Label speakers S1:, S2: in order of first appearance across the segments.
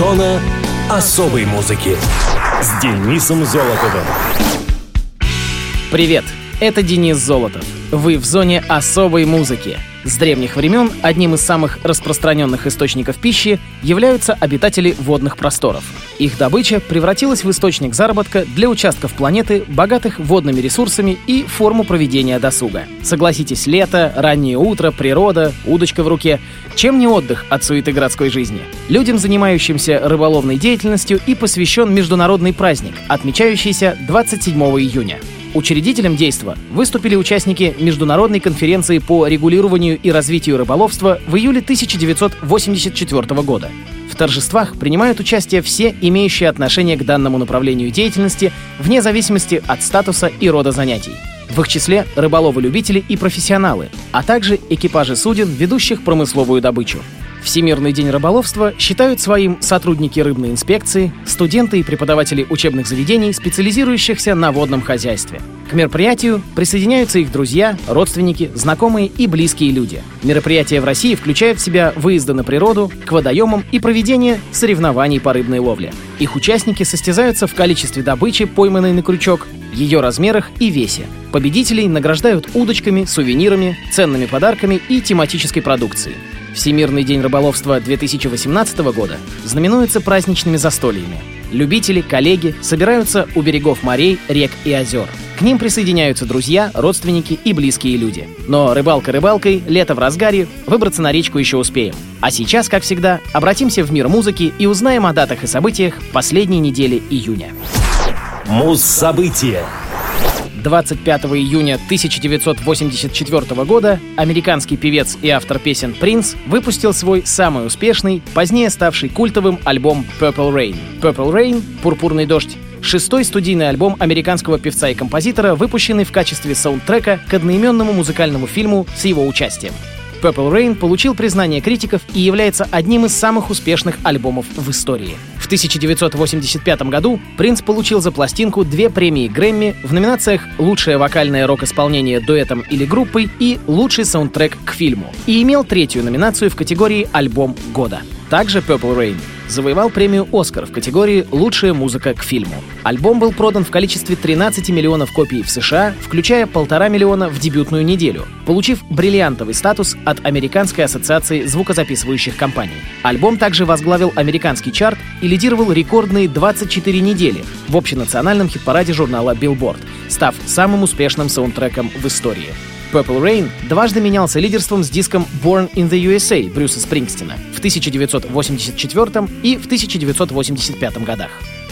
S1: Зона особой музыки с Денисом Золотовым.
S2: Привет, это Денис Золотов. Вы в зоне особой музыки. С древних времен одним из самых распространенных источников пищи являются обитатели водных просторов. Их добыча превратилась в источник заработка для участков планеты, богатых водными ресурсами и форму проведения досуга. Согласитесь, лето, раннее утро, природа, удочка в руке. Чем не отдых от суеты городской жизни? Людям, занимающимся рыболовной деятельностью, и посвящен международный праздник, отмечающийся 27 июня. Учредителем действа выступили участники Международной конференции по регулированию и развитию рыболовства в июле 1984 года. В торжествах принимают участие все, имеющие отношение к данному направлению деятельности, вне зависимости от статуса и рода занятий. В их числе рыболовы-любители и профессионалы, а также экипажи суден, ведущих промысловую добычу. Всемирный день рыболовства считают своим сотрудники рыбной инспекции, студенты и преподаватели учебных заведений, специализирующихся на водном хозяйстве. К мероприятию присоединяются их друзья, родственники, знакомые и близкие люди. Мероприятие в России включает в себя выезды на природу, к водоемам и проведение соревнований по рыбной ловле. Их участники состязаются в количестве добычи, пойманной на крючок, ее размерах и весе. Победителей награждают удочками, сувенирами, ценными подарками и тематической продукцией. Всемирный день рыболовства 2018 года знаменуется праздничными застольями. Любители, коллеги собираются у берегов морей, рек и озер. К ним присоединяются друзья, родственники и близкие люди. Но рыбалка рыбалкой, лето в разгаре, выбраться на речку еще успеем. А сейчас, как всегда, обратимся в мир музыки и узнаем о датах и событиях последней недели июня.
S1: Муз-события
S2: 25 июня 1984 года американский певец и автор песен Принц выпустил свой самый успешный, позднее ставший культовым альбом Purple Rain. Purple Rain — «Пурпурный дождь» шестой студийный альбом американского певца и композитора, выпущенный в качестве саундтрека к одноименному музыкальному фильму с его участием. Purple Rain получил признание критиков и является одним из самых успешных альбомов в истории. В 1985 году Принц получил за пластинку две премии Грэмми в номинациях «Лучшее вокальное рок-исполнение дуэтом или группой» и «Лучший саундтрек к фильму» и имел третью номинацию в категории «Альбом года». Также Purple Rain завоевал премию «Оскар» в категории «Лучшая музыка к фильму». Альбом был продан в количестве 13 миллионов копий в США, включая полтора миллиона в дебютную неделю, получив бриллиантовый статус от Американской ассоциации звукозаписывающих компаний. Альбом также возглавил американский чарт и лидировал рекордные 24 недели в общенациональном хит-параде журнала Billboard, став самым успешным саундтреком в истории. Purple Rain дважды менялся лидерством с диском Born in the USA Брюса Спрингстина в 1984 и в 1985 годах.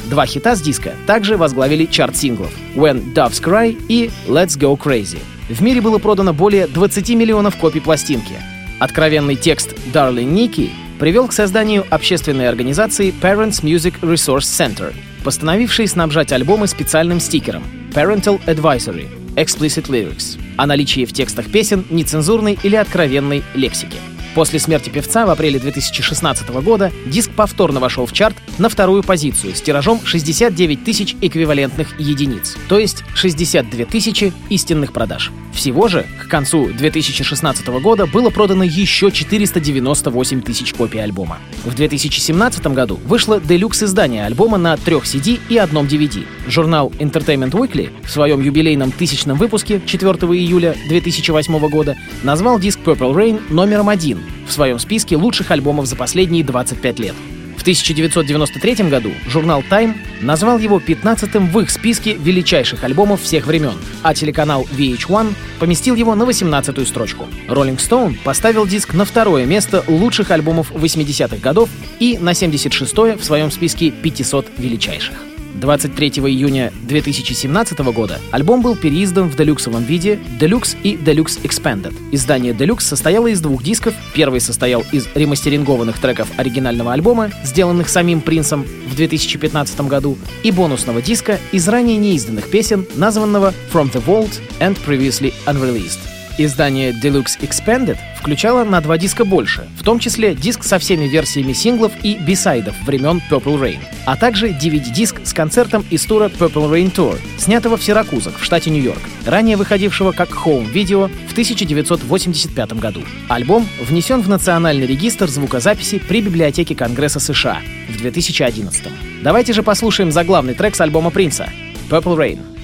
S2: Два хита с диска также возглавили чарт синглов «When Doves Cry» и «Let's Go Crazy». В мире было продано более 20 миллионов копий пластинки. Откровенный текст «Darling Nikki» привел к созданию общественной организации Parents Music Resource Center, постановившей снабжать альбомы специальным стикером Parental Advisory Explicit Lyrics о наличии в текстах песен нецензурной или откровенной лексики. После смерти певца в апреле 2016 года диск повторно вошел в чарт на вторую позицию с тиражом 69 тысяч эквивалентных единиц, то есть 62 тысячи истинных продаж. Всего же к концу 2016 года было продано еще 498 тысяч копий альбома. В 2017 году вышло делюкс-издание альбома на трех CD и одном DVD. Журнал Entertainment Weekly в своем юбилейном тысячном выпуске 4 июля 2008 года назвал диск Purple Rain номером один в своем списке лучших альбомов за последние 25 лет. В 1993 году журнал Time назвал его 15-м в их списке величайших альбомов всех времен, а телеканал VH1 поместил его на 18-ю строчку. Rolling Stone поставил диск на второе место лучших альбомов 80-х годов и на 76-е в своем списке 500 величайших. 23 июня 2017 года альбом был переиздан в делюксовом виде Deluxe и Deluxe Expanded. Издание Deluxe состояло из двух дисков. Первый состоял из ремастерингованных треков оригинального альбома, сделанных самим Принцем в 2015 году, и бонусного диска из ранее неизданных песен, названного From the Vault and Previously Unreleased.
S3: Издание Deluxe Expanded включало на два диска больше, в том числе диск со всеми версиями синглов и бисайдов времен Purple Rain, а также DVD-диск с концертом из тура Purple Rain Tour, снятого в Сиракузах в штате Нью-Йорк, ранее выходившего как home video в 1985 году. Альбом внесен в Национальный регистр звукозаписи при Библиотеке Конгресса США в 2011. Давайте же послушаем заглавный трек с альбома Принца — Purple Rain.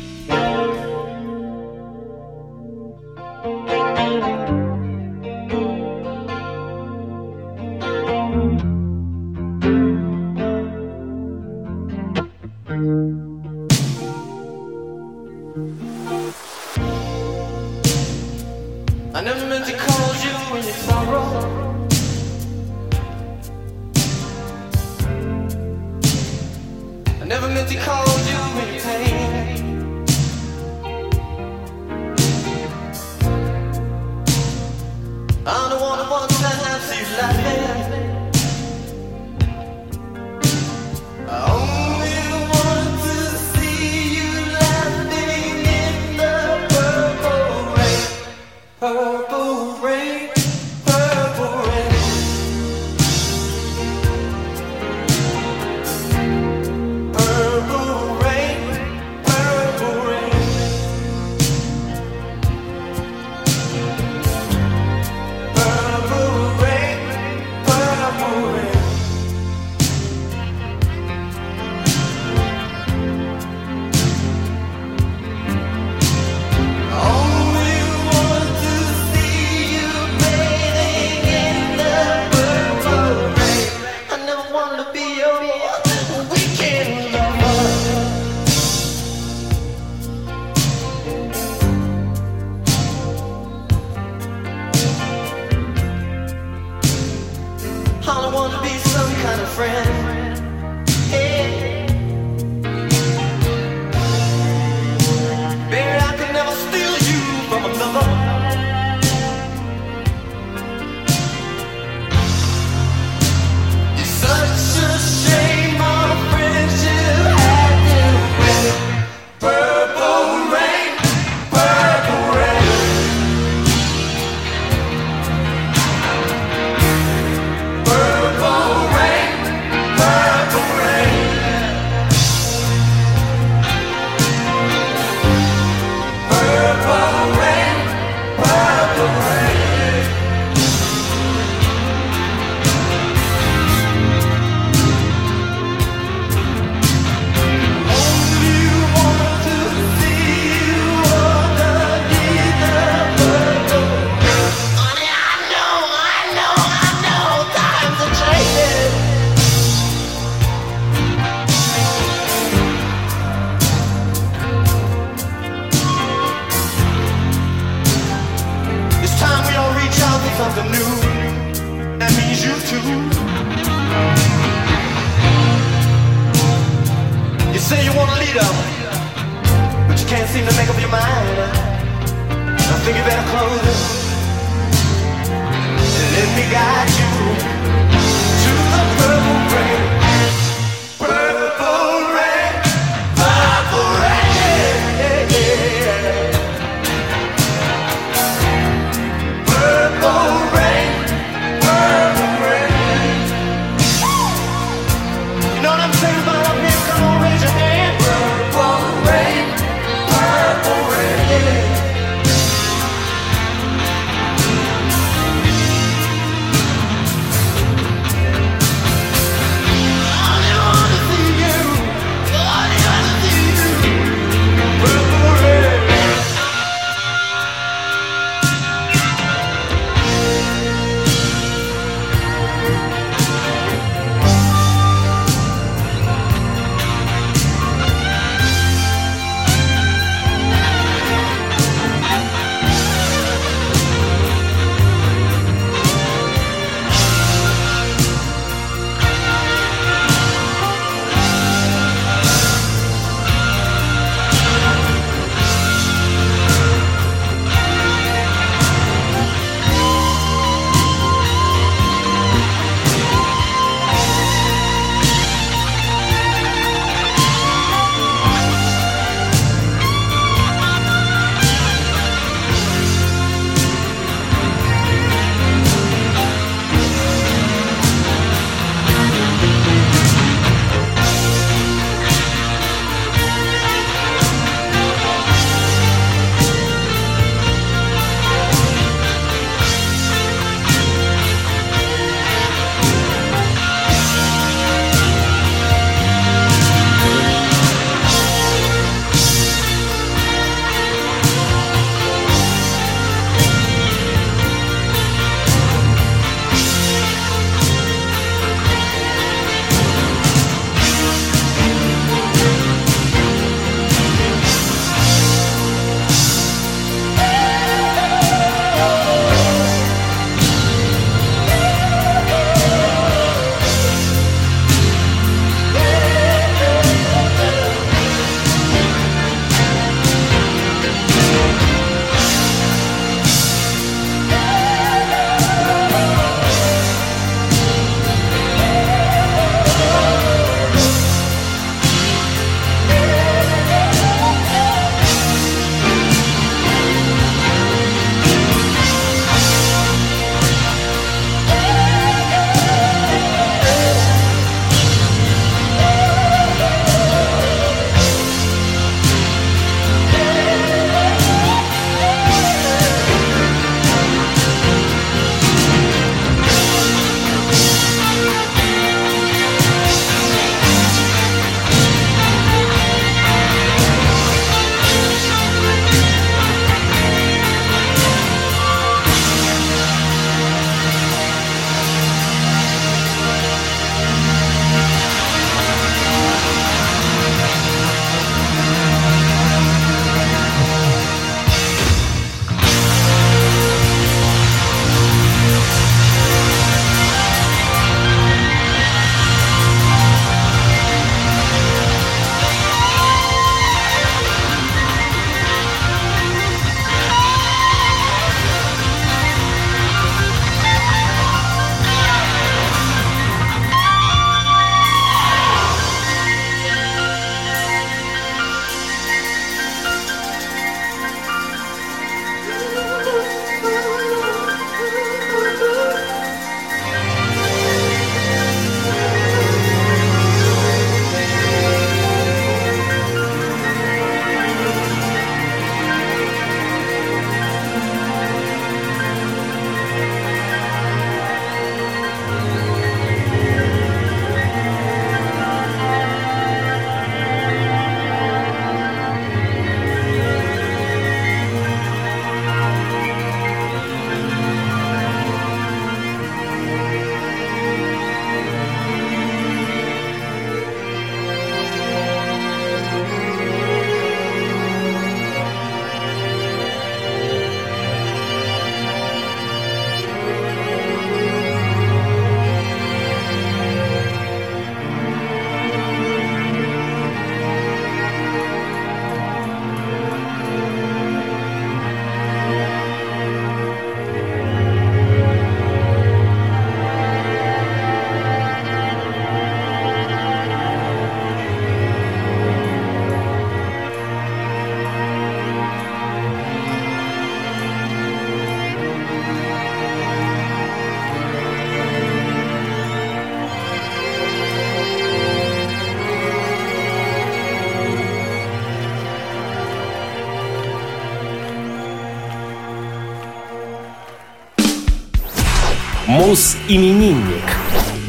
S1: Мус-именинник.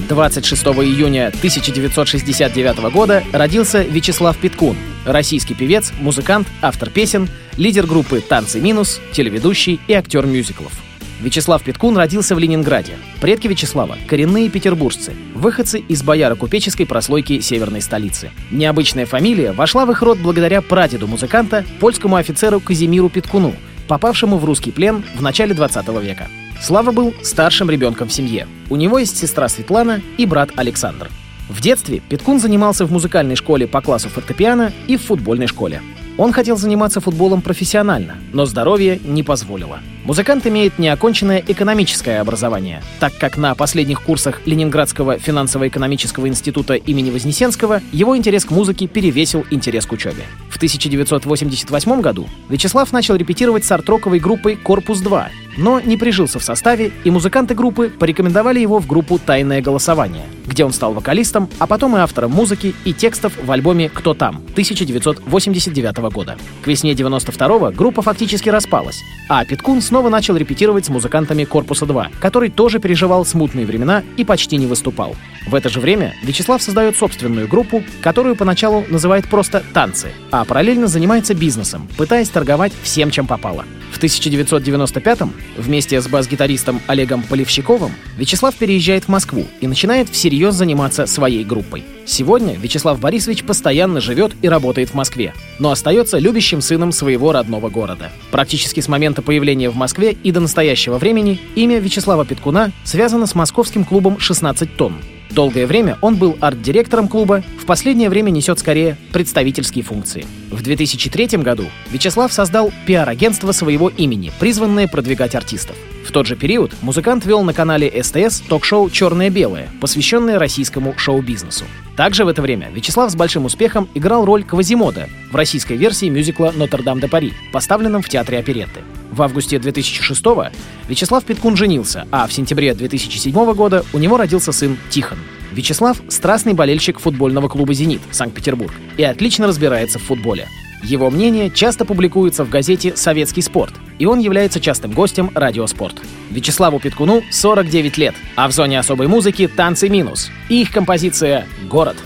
S2: 26 июня 1969 года родился Вячеслав Питкун, российский певец, музыкант, автор песен, лидер группы «Танцы минус», телеведущий и актер мюзиклов. Вячеслав Питкун родился в Ленинграде. Предки Вячеслава — коренные петербуржцы, выходцы из бояро-купеческой прослойки северной столицы. Необычная фамилия вошла в их род благодаря прадеду музыканта, польскому офицеру Казимиру Питкуну, попавшему в русский плен в начале 20 века. Слава был старшим ребенком в семье. У него есть сестра Светлана и брат Александр. В детстве Питкун занимался в музыкальной школе по классу фортепиано и в футбольной школе. Он хотел заниматься футболом профессионально, но здоровье не позволило. Музыкант имеет неоконченное экономическое образование, так как на последних курсах Ленинградского финансово-экономического института имени Вознесенского его интерес к музыке перевесил интерес к учебе. В 1988 году Вячеслав начал репетировать с арт-роковой группой «Корпус-2», но не прижился в составе, и музыканты группы порекомендовали его в группу «Тайное голосование», где он стал вокалистом, а потом и автором музыки и текстов в альбоме «Кто там» 1989 года. К весне 92 группа фактически распалась, а Питкун снова начал репетировать с музыкантами «Корпуса-2», который тоже переживал смутные времена и почти не выступал. В это же время Вячеслав создает собственную группу, которую поначалу называет просто «Танцы», а параллельно занимается бизнесом, пытаясь торговать всем, чем попало. В 1995-м вместе с бас-гитаристом Олегом Полевщиковым Вячеслав переезжает в Москву и начинает всерьез заниматься своей группой. Сегодня Вячеслав Борисович постоянно живет и работает в Москве, но остается любящим сыном своего родного города. Практически с момента появления в Москве и до настоящего времени имя Вячеслава Петкуна связано с московским клубом «16 тонн», Долгое время он был арт-директором клуба, в последнее время несет скорее представительские функции. В 2003 году Вячеслав создал пиар-агентство своего имени, призванное продвигать артистов. В тот же период музыкант вел на канале СТС ток-шоу «Черное-белое», посвященное российскому шоу-бизнесу. Также в это время Вячеслав с большим успехом играл роль Квазимода в российской версии мюзикла «Нотр-Дам-де-Пари», поставленном в Театре оперетты. В августе 2006 Вячеслав Питкун женился, а в сентябре 2007 года у него родился сын Тихон. Вячеслав — страстный болельщик футбольного клуба «Зенит» Санкт-Петербург и отлично разбирается в футболе. Его мнение часто публикуется в газете «Советский спорт», и он является частым гостем «Радиоспорт». Вячеславу Питкуну 49 лет, а в зоне особой музыки «Танцы минус» их композиция «Город».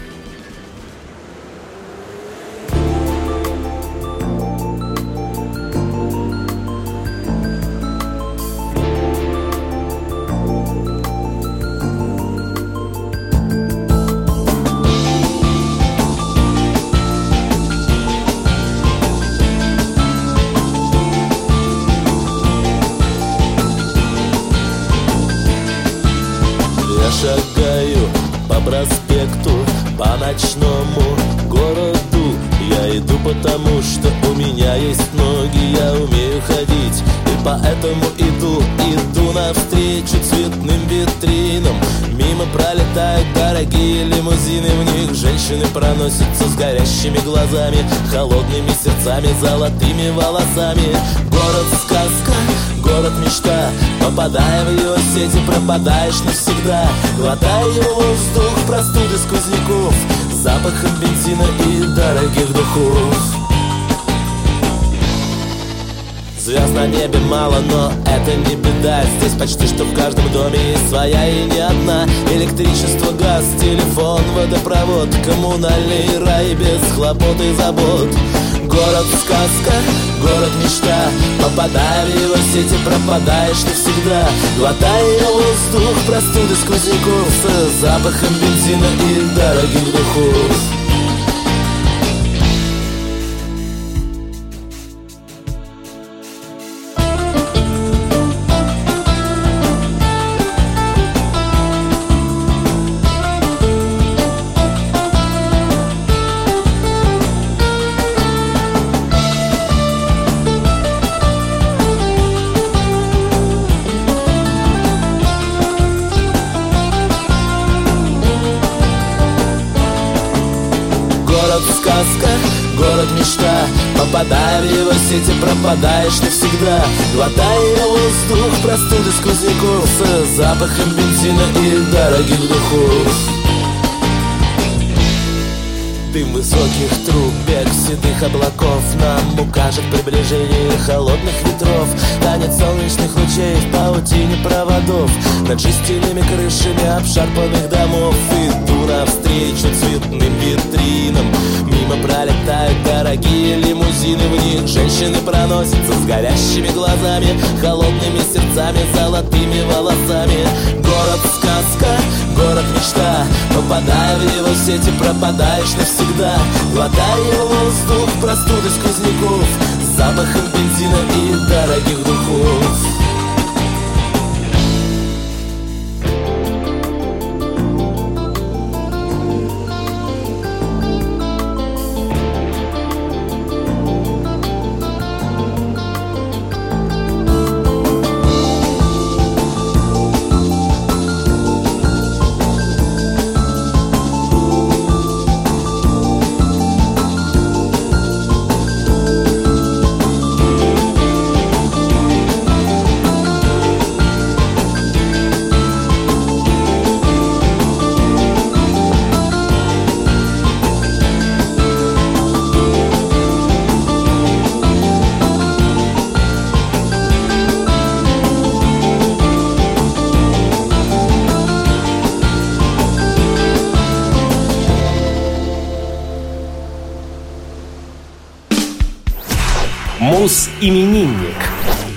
S4: Проспекту, по ночному городу. Я иду потому, что у меня есть ноги, я умею ходить. И поэтому иду, иду навстречу цветным витринам. Мимо пролетают дорогие лимузины В них женщины проносятся с горящими глазами Холодными сердцами, золотыми волосами. Город-сказка, город мечта. Попадая в его сети, пропадаешь навсегда. Глотая его воздух, простуды сквозняков Запахом бензина и дорогих духов. Звезд на небе мало, но это не беда. Здесь почти что в каждом доме есть своя и не одна. Электричество, газ, телефон, водопровод Коммунальный рай без хлопот и забот Город сказка, город мечта. Попадая в его сети, пропадаешь навсегда. Глотая воздух, простуды сквозняков С запахом бензина и дорогих духов Глотая воздух, простуды сквозняков С запахом бензина и дорогих духов. Дым высоких труб, бег седых облаков Нам укажет приближение холодных ветров. Танец солнечных лучей в паутине проводов Над жестяными крышами обшарпанных домов. Иду навстречу цветным витринам. Мимо пролетают дорогие лимузины В них женщины проносятся с горящими глазами Холодными сердцами, золотыми волосами. Город сказка, город мечта Попадая в его сети, пропадаешь навсегда. Глотая воздух, простуды сквозняков Запахом бензина и дорогих духов
S1: Муз-именинник.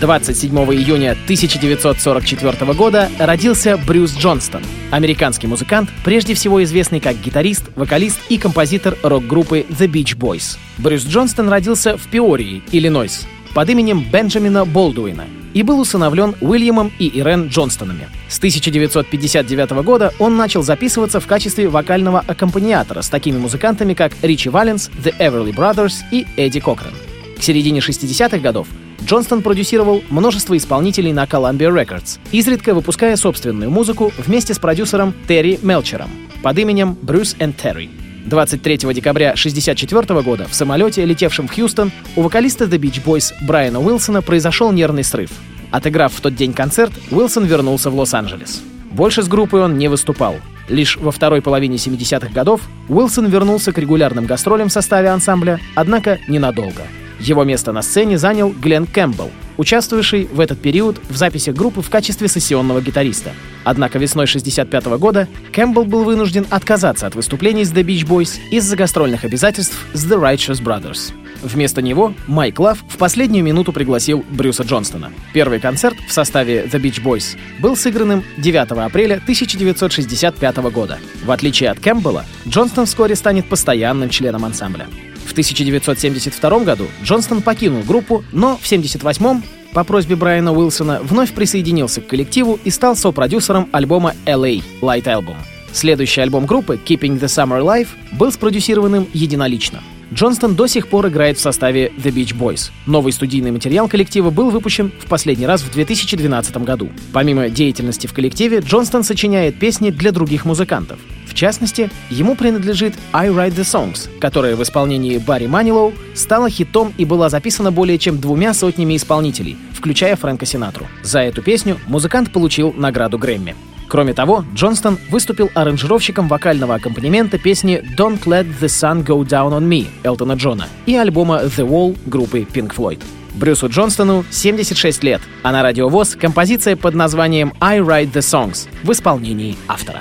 S2: 27 июня 1944 года родился Брюс Джонстон, американский музыкант, прежде всего известный как гитарист, вокалист и композитор рок-группы The Beach Boys. Брюс Джонстон родился в Пиории, Иллинойс, под именем Бенджамина Болдуина и был усыновлен Уильямом и Ирен Джонстонами. С 1959 года он начал записываться в качестве вокального аккомпаниатора с такими музыкантами, как Ричи Валенс, The Everly Brothers и Эдди Кокран. К середине 60-х годов Джонстон продюсировал множество исполнителей на Columbia Records, изредка выпуская собственную музыку вместе с продюсером Терри Мелчером под именем Брюс and Терри. 23 декабря 1964 года в самолете, летевшем в Хьюстон, у вокалиста The Beach Boys Брайана Уилсона произошел нервный срыв. Отыграв в тот день концерт, Уилсон вернулся в Лос-Анджелес. Больше с группой он не выступал. Лишь во второй половине 70-х годов Уилсон вернулся к регулярным гастролям в составе ансамбля, однако ненадолго — его место на сцене занял Глен Кэмпбелл, участвовавший в этот период в записях группы в качестве сессионного гитариста. Однако весной 65 года Кэмпбелл был вынужден отказаться от выступлений с The Beach Boys из-за гастрольных обязательств с The Righteous Brothers. Вместо него Майк Лав в последнюю минуту пригласил Брюса Джонстона. Первый концерт в составе The Beach Boys был сыгран им 9 апреля 1965 года. В отличие от Кэмпбелла, Джонстон вскоре станет постоянным членом ансамбля. В 1972 году Джонстон покинул группу, но в 1978 по просьбе Брайана Уилсона вновь присоединился к коллективу и стал сопродюсером альбома LA Light Album. Следующий альбом группы Keeping the Summer Alive был спродюсированным единолично. Джонстон до сих пор играет в составе The Beach Boys. Новый студийный материал коллектива был выпущен в последний раз в 2012 году. Помимо деятельности в коллективе, Джонстон сочиняет песни для других музыкантов. В частности, ему принадлежит «I Write the Songs», которая в исполнении Барри Манилоу стала хитом и была записана более чем двумя сотнями исполнителей, включая Фрэнка Синатру. За эту песню музыкант получил награду Грэмми. Кроме того, Джонстон выступил аранжировщиком вокального аккомпанемента песни «Don't Let the Sun Go Down on Me» Элтона Джона и альбома «The Wall» группы Pink Floyd. Брюсу Джонстону 76 лет, а на радиовоз композиция под названием «I Write the Songs» в исполнении автора.